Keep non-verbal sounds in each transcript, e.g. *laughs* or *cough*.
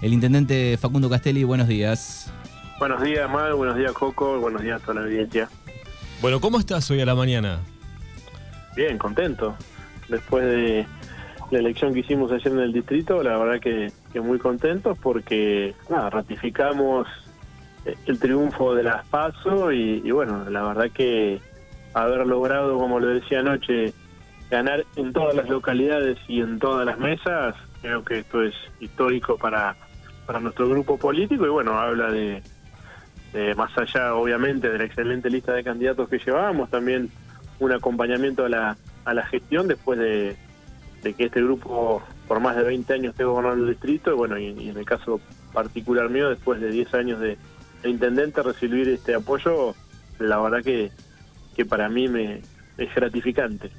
El intendente Facundo Castelli, buenos días. Buenos días, Mal, buenos días, Coco, buenos días a toda la audiencia. Bueno, ¿cómo estás hoy a la mañana? Bien, contento. Después de la elección que hicimos ayer en el distrito, la verdad que, muy contentos porque nada, ratificamos el triunfo de las PASO y, y bueno, la verdad que haber logrado, como lo decía anoche, ganar en todas las localidades y en todas las mesas, creo que esto es histórico para, para nuestro grupo político y bueno, habla de, más allá obviamente de la excelente lista de candidatos que llevábamos, también un acompañamiento a la, a la gestión después de, que este grupo por más de 20 años esté gobernando el distrito y bueno, y, en el caso particular mío, después de 10 años de, intendente, recibir este apoyo, la verdad que, que para mí me es gratificante.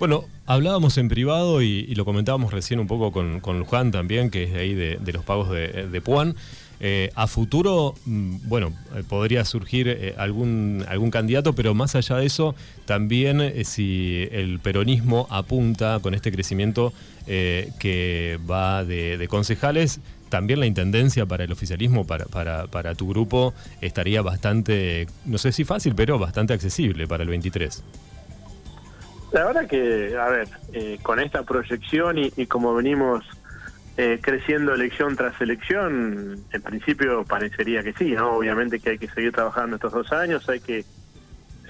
Bueno, hablábamos en privado y, lo comentábamos recién un poco con, con, Luján también, que es de ahí de, los pagos de, de Puan. Eh, a futuro, mm, bueno, eh, podría surgir eh, algún, algún candidato, pero más allá de eso, también si el peronismo apunta con este crecimiento que va de, concejales, también la intendencia para el oficialismo, para, para, para tu grupo, estaría bastante, no sé si fácil, pero bastante accesible para el 23. La verdad que, a ver, eh, con esta proyección y, como venimos eh, creciendo elección tras elección, en principio parecería que sí, ¿no? Obviamente que hay que seguir trabajando estos dos años, hay que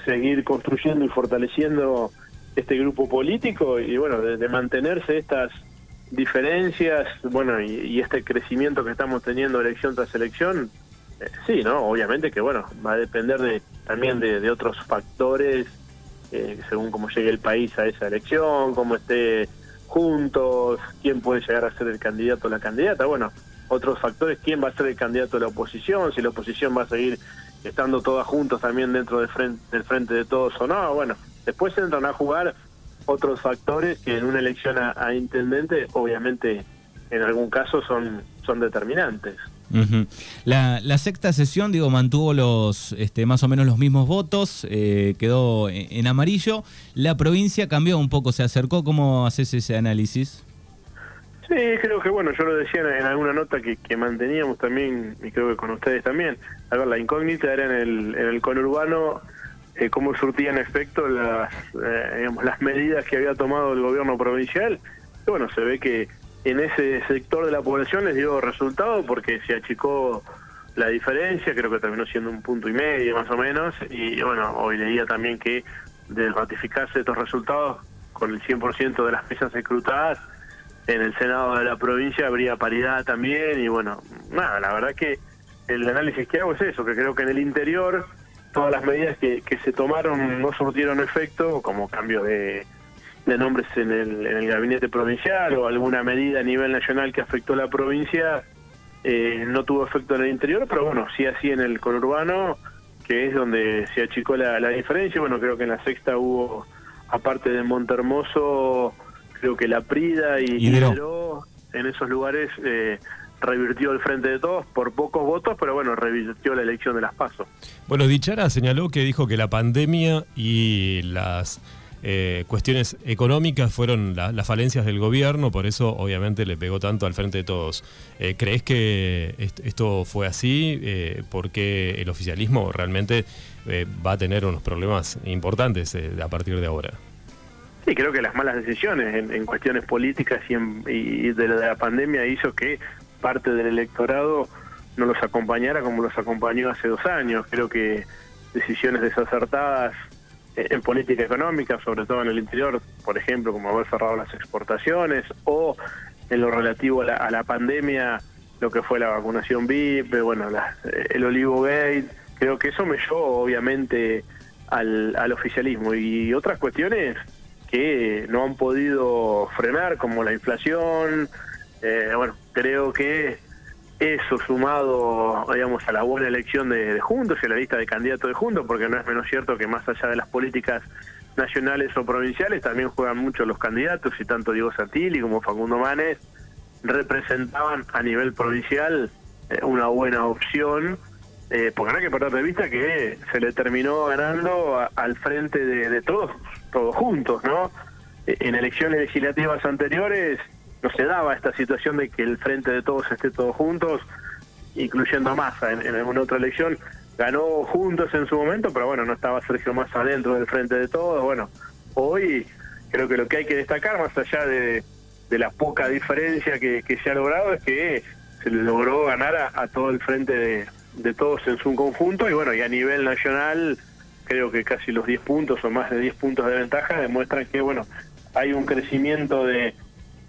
seguir construyendo y fortaleciendo este grupo político y bueno, de, mantenerse estas diferencias, bueno, y, este crecimiento que estamos teniendo elección tras elección, eh, sí, ¿no? Obviamente que bueno, va a depender de también de otros factores eh, según cómo llegue el país a esa elección, cómo esté juntos, quién puede llegar a ser el candidato o la candidata. Bueno, otros factores, quién va a ser el candidato de la oposición, si la oposición va a seguir estando todas juntos también dentro del frente, del frente de todos o no. Bueno, después entran a jugar otros factores que en una elección a intendente obviamente en algún caso son, son determinantes la, sexta sesión, digo, mantuvo los este, más o menos los mismos votos, eh, quedó en, amarillo. La provincia cambió un poco, se acercó. ¿Cómo haces ese análisis? Sí, creo que bueno, yo lo decía en, alguna nota que, manteníamos también, y creo que con ustedes también. A ver, la incógnita era en el, en el conurbano eh, cómo surtían efecto las, eh, digamos, las medidas que había tomado el gobierno provincial. Y bueno, se ve que en ese sector de la población les dio resultado porque se achicó la diferencia, creo que terminó siendo un punto y medio más o menos, y bueno, hoy leía también que de ratificarse estos resultados con el 100% de las mesas escrutadas, en el Senado de la provincia habría paridad también, y bueno, nada, la verdad que el análisis que hago es eso, que creo que en el interior todas las medidas que, que se tomaron no surtieron efecto, como cambio de de nombres en el, en el gabinete provincial o alguna medida a nivel nacional que afectó a la provincia, eh, no tuvo efecto en el interior, pero bueno, sí así en el conurbano, que es donde se achicó la, diferencia. Bueno, creo que en la sexta hubo, aparte de Montermoso, creo que La Prida y Hidro, en esos lugares eh, revirtió el frente de todos por pocos votos, pero bueno, revirtió la elección de las PASO. Bueno, Dichara señaló que dijo que la pandemia y las eh, cuestiones económicas fueron las falencias del gobierno, por eso obviamente le pegó tanto al frente de todos. Eh, ¿Crees que esto fue así? Eh, porque el oficialismo realmente va a tener unos problemas importantes a partir de ahora. Sí, creo que las malas decisiones en, cuestiones políticas y, de, la pandemia hizo que parte del electorado no los acompañara como los acompañó hace dos años. Creo que decisiones desacertadas en política económica, sobre todo en el interior, por ejemplo, como haber cerrado las exportaciones o en lo relativo a la, pandemia, lo que fue la vacunación VIP, bueno, el Olivo Gate, creo que eso me llevó obviamente al, al oficialismo. Y otras cuestiones que no han podido frenar, como la inflación, eh, bueno, creo que eso sumado, digamos, a la buena elección de, Juntos y a la lista de candidatos de Juntos, porque no es menos cierto que más allá de las políticas nacionales o provinciales, también juegan mucho los candidatos, y tanto Diego Santilli como Facundo Manes representaban a nivel provincial eh, una buena opción, eh, porque no hay que perder de vista que se le terminó ganando al frente de, de todos, todos juntos, ¿no? En elecciones legislativas anteriores no se daba esta situación de que el frente de todos esté todos juntos, incluyendo Massa en, en alguna otra elección. Ganó juntos en su momento, pero bueno, no estaba Sergio Massa dentro del frente de todos. Bueno, hoy creo que lo que hay que destacar, más allá de, la poca diferencia que, se ha logrado, es que se le logró ganar a, todo el frente de, de todos en su conjunto y bueno, y a nivel nacional creo que casi los 10 puntos o más de 10 puntos de ventaja demuestran que bueno, hay un crecimiento de,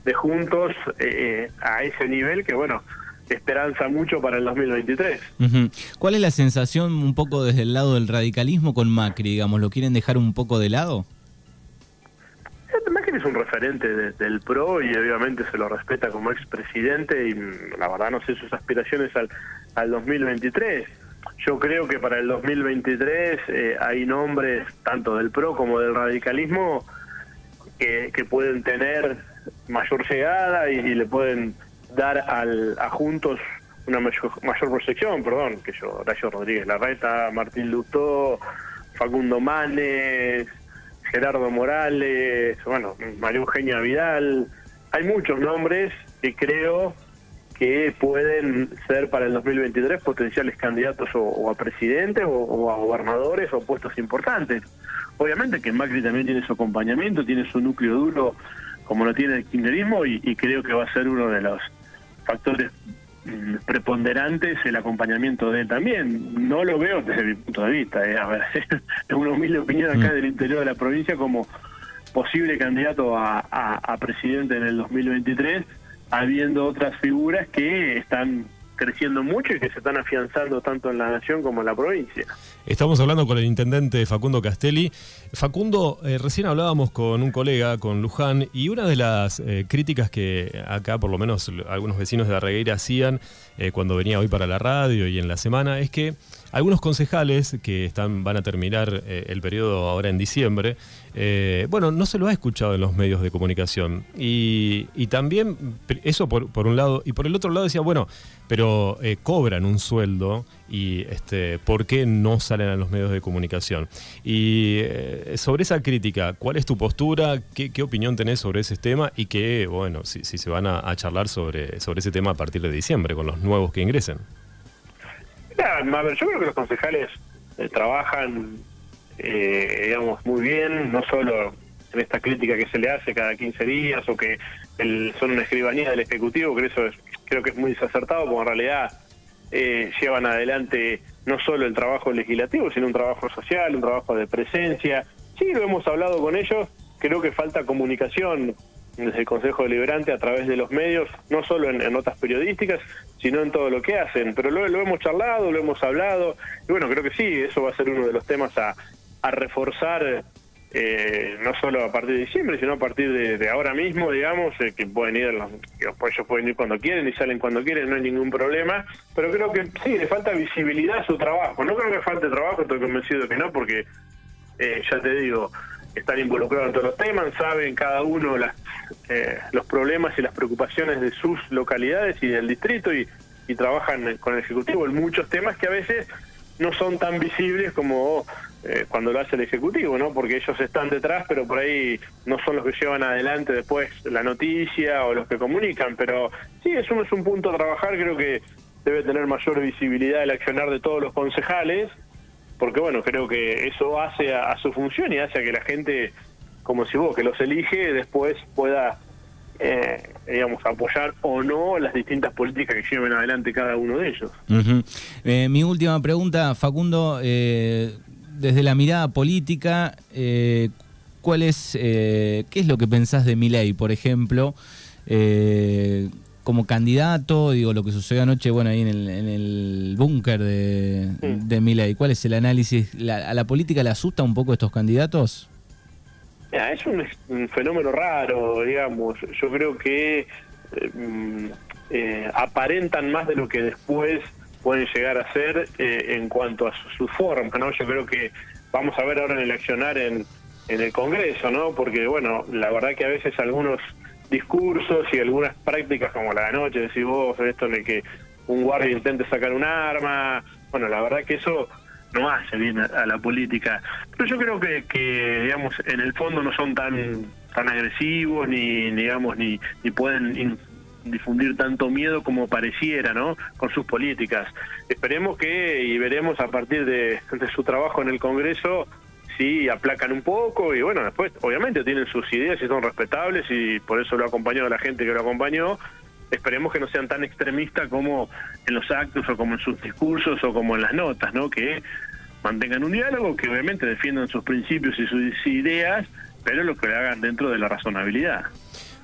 de juntos eh, a ese nivel que bueno, esperanza mucho para el 2023. ¿Cuál es la sensación un poco desde el lado del radicalismo con Macri, digamos, lo quieren dejar un poco de lado? Eh, Macri es un referente del PRO y obviamente se lo respeta como expresidente y mm, la verdad no sé sus aspiraciones al, al 2023 yo creo que para el 2023 eh, hay nombres tanto del PRO como del radicalismo que, pueden tener mayor llegada y, le pueden dar al, a Juntos una mayor, mayor proyección, perdón, que yo, Horacio Rodríguez Larreta, Martín Lutó, Facundo Manes, Gerardo Morales, bueno, María Eugenia Vidal, hay muchos nombres que creo que pueden ser para el 2023 potenciales candidatos o, a presidentes o, a gobernadores o puestos importantes. Obviamente que Macri también tiene su acompañamiento, tiene su núcleo duro como lo tiene el kirchnerismo y, creo que va a ser uno de los factores mm, preponderantes el acompañamiento de él también. No lo veo desde mi punto de vista, eh. a ver, *laughs* es una humilde opinión acá mm. del interior de la provincia como posible candidato a, a presidente en el 2023 habiendo otras figuras que están creciendo mucho y que se están afianzando tanto en la nación como en la provincia. Estamos hablando con el intendente Facundo Castelli. Facundo, eh, recién hablábamos con un colega, con Luján, y una de las eh, críticas que acá, por lo menos algunos vecinos de Arregueira hacían eh, cuando venía hoy para la radio y en la semana, es que algunos concejales que están, van a terminar el periodo ahora en diciembre, bueno, no se lo ha escuchado en los medios de comunicación. Y, y también, eso por, por un lado, y por el otro lado decía, bueno, pero cobran un sueldo y este, por qué no salen a los medios de comunicación. Y eh, sobre esa crítica, ¿cuál es tu postura? ¿Qué, opinión tenés sobre ese tema? Y qué, bueno, si, si se van a, charlar sobre, sobre ese tema a partir de diciembre con los nuevos que ingresen. A ver, yo creo que los concejales eh, trabajan, eh, digamos, muy bien, no solo en esta crítica que se le hace cada 15 días o que son una escribanía del Ejecutivo, que eso es, creo que es muy desacertado, como en realidad eh, llevan adelante no solo el trabajo legislativo, sino un trabajo social, un trabajo de presencia. Sí, lo hemos hablado con ellos, creo que falta comunicación desde el Consejo Deliberante a través de los medios, no solo en, notas periodísticas, sino en todo lo que hacen. Pero lo, lo, hemos charlado, lo hemos hablado, y bueno, creo que sí, eso va a ser uno de los temas a, reforzar eh, no solo a partir de diciembre, sino a partir de, ahora mismo, digamos, eh, que pueden ir, los, ellos pueden ir cuando quieren y salen cuando quieren, no hay ningún problema, pero creo que sí, le falta visibilidad a su trabajo. No creo que falte trabajo, estoy convencido que no, porque eh, ya te digo, están involucrados en todos los temas, saben cada uno las, los problemas y las preocupaciones de sus localidades y del distrito y, trabajan con el Ejecutivo en muchos temas que a veces no son tan visibles como eh, cuando lo hace el Ejecutivo, ¿no? Porque ellos están detrás, pero por ahí no son los que llevan adelante después la noticia o los que comunican, pero sí, eso es un punto a trabajar, creo que debe tener mayor visibilidad el accionar de todos los concejales, porque bueno, creo que eso hace a, su función y hace a que la gente, como si vos, que los elige, después pueda eh, digamos, apoyar o no las distintas políticas que lleven adelante cada uno de ellos. Eh, mi última pregunta, Facundo, eh, desde la mirada política, ¿cuál es, ¿qué es lo que pensás de Milei, por ejemplo? Eh, como candidato, digo, lo que sucedió anoche, bueno, ahí en el, búnker de, de Milei, ¿cuál es el análisis? ¿A la política le asusta un poco estos candidatos? es un, fenómeno raro, digamos. Yo creo que mm, aparentan más de lo que después pueden llegar a ser eh, en cuanto a su, forma, ¿no? Yo creo que vamos a ver ahora en el accionar en, en el Congreso, ¿no? Porque, bueno, la verdad que a veces algunos discursos y algunas prácticas como la de anoche, decís vos, esto el que un guardia intente sacar un arma, bueno, la verdad que eso no hace bien a, la política. Pero yo creo que, que, digamos, en el fondo no son tan tan agresivos ni, digamos, ni, ni pueden difundir tanto miedo como pareciera, ¿no? Con sus políticas. Esperemos que, y veremos a partir de, de su trabajo en el Congreso, si aplacan un poco y bueno, después obviamente tienen sus ideas y son respetables y por eso lo ha acompañado la gente que lo acompañó. Esperemos que no sean tan extremistas como en los actos o como en sus discursos o como en las notas, ¿no? Que mantengan un diálogo, que obviamente defiendan sus principios y sus ideas, pero lo que le hagan dentro de la razonabilidad.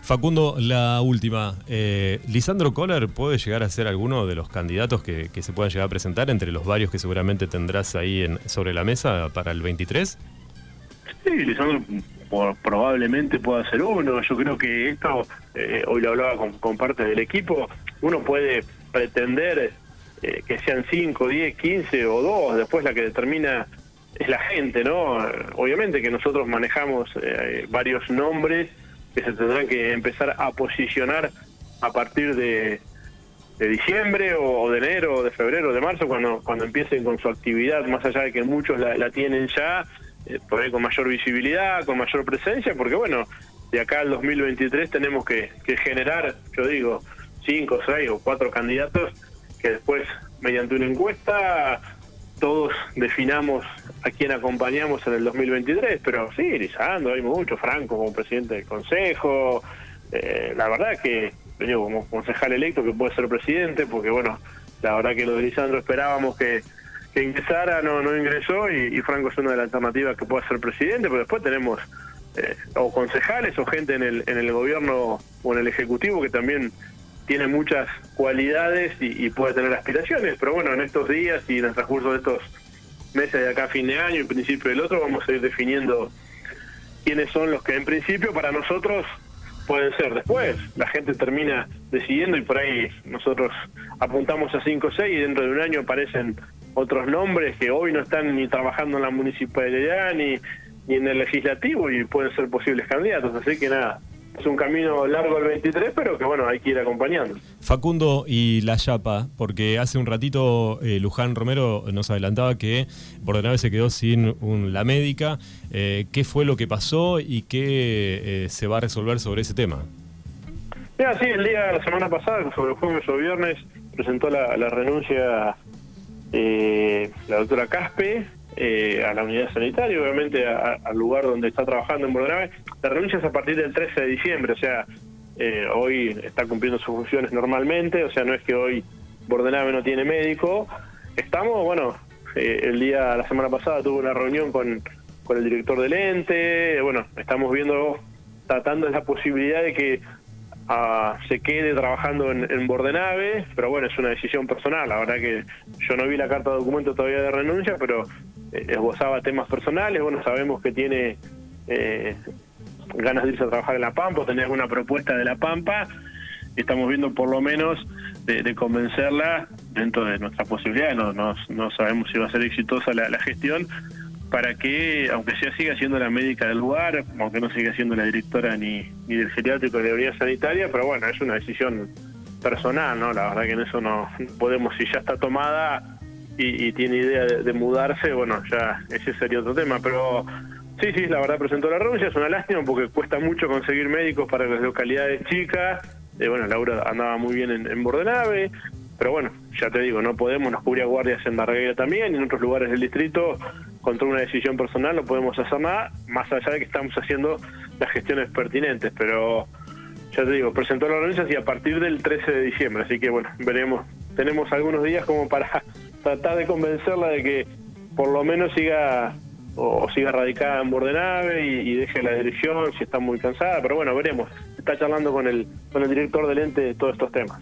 Facundo, la última. Eh, ¿Lisandro Kohler puede llegar a ser alguno de los candidatos que, se puedan llegar a presentar entre los varios que seguramente tendrás ahí en, sobre la mesa para el 23? Sí, Lisandro probablemente pueda ser uno. Yo creo que esto, eh, hoy lo hablaba con, parte del equipo, uno puede pretender eh, que sean 5, 10, 15 o 2, después la que determina es la gente, ¿no? Obviamente que nosotros manejamos eh, varios nombres que se tendrán que empezar a posicionar a partir de, de diciembre o, de enero o de febrero o de marzo cuando cuando empiecen con su actividad más allá de que muchos la, tienen ya eh, por ahí con mayor visibilidad con mayor presencia porque bueno de acá al 2023 tenemos que, que generar yo digo cinco seis o cuatro candidatos que después mediante una encuesta todos definamos a quién acompañamos en el 2023, pero sí, Lisandro, hay mucho, Franco como presidente del Consejo, eh, la verdad que, yo como concejal electo que puede ser presidente, porque bueno, la verdad que lo de Lisandro esperábamos que, que ingresara, no, no ingresó, y, Franco es una de las alternativas que puede ser presidente, pero después tenemos eh, o concejales o gente en el, en el gobierno o en el Ejecutivo que también tiene muchas cualidades y, puede tener aspiraciones, pero bueno, en estos días y en el transcurso de estos meses de acá a fin de año y principio del otro vamos a ir definiendo quiénes son los que en principio para nosotros pueden ser después. La gente termina decidiendo y por ahí nosotros apuntamos a 5 o 6 y dentro de un año aparecen otros nombres que hoy no están ni trabajando en la municipalidad ni, ni en el legislativo y pueden ser posibles candidatos. Así que nada, es un camino largo el 23, pero que bueno, hay que ir acompañando. Facundo y la Yapa, porque hace un ratito eh, Luján Romero nos adelantaba que Bordenave se quedó sin la médica. Eh, ¿Qué fue lo que pasó y qué eh, se va a resolver sobre ese tema? Mira, sí, el día, la semana pasada, sobre el jueves o viernes, presentó la, la renuncia la doctora Caspe, eh, a la unidad sanitaria, obviamente al lugar donde está trabajando en Bordenave. La es a partir del 13 de diciembre, o sea, eh, hoy está cumpliendo sus funciones normalmente, o sea, no es que hoy Bordenave no tiene médico. Estamos, bueno, eh, el día, la semana pasada tuve una reunión con, con el director del ente, bueno, estamos viendo, tratando la posibilidad de que se quede trabajando en, en, Bordenave, pero bueno, es una decisión personal. La verdad que yo no vi la carta de documento todavía de renuncia, pero eh, esbozaba temas personales. Bueno, sabemos que tiene eh, ganas de irse a trabajar en La Pampa, o tener alguna propuesta de La Pampa. Estamos viendo por lo menos de, convencerla dentro de nuestras posibilidades. No, no, sabemos si va a ser exitosa la, gestión, para que, aunque sea siga siendo la médica del lugar, aunque no siga siendo la directora ni, del geriátrico de la unidad sanitaria, pero bueno, es una decisión personal, ¿no? La verdad que en eso no podemos, si ya está tomada y, tiene idea de, mudarse, bueno, ya ese sería otro tema, pero sí, sí, la verdad presentó la renuncia, es una lástima porque cuesta mucho conseguir médicos para las localidades chicas, eh, bueno, Laura andaba muy bien en, en Bordenave, pero bueno, ya te digo, no podemos, nos cubría guardias en Barreguera también, en otros lugares del distrito, contra una decisión personal no podemos hacer nada, más allá de que estamos haciendo las gestiones pertinentes, pero ya te digo, presentó la renuncia y a partir del 13 de diciembre, así que bueno, veremos, tenemos algunos días como para *laughs* tratar de convencerla de que por lo menos siga o, siga radicada en Bordenave y, y deje la dirección si está muy cansada, pero bueno, veremos. Está charlando con el, con el director del ente de todos estos temas.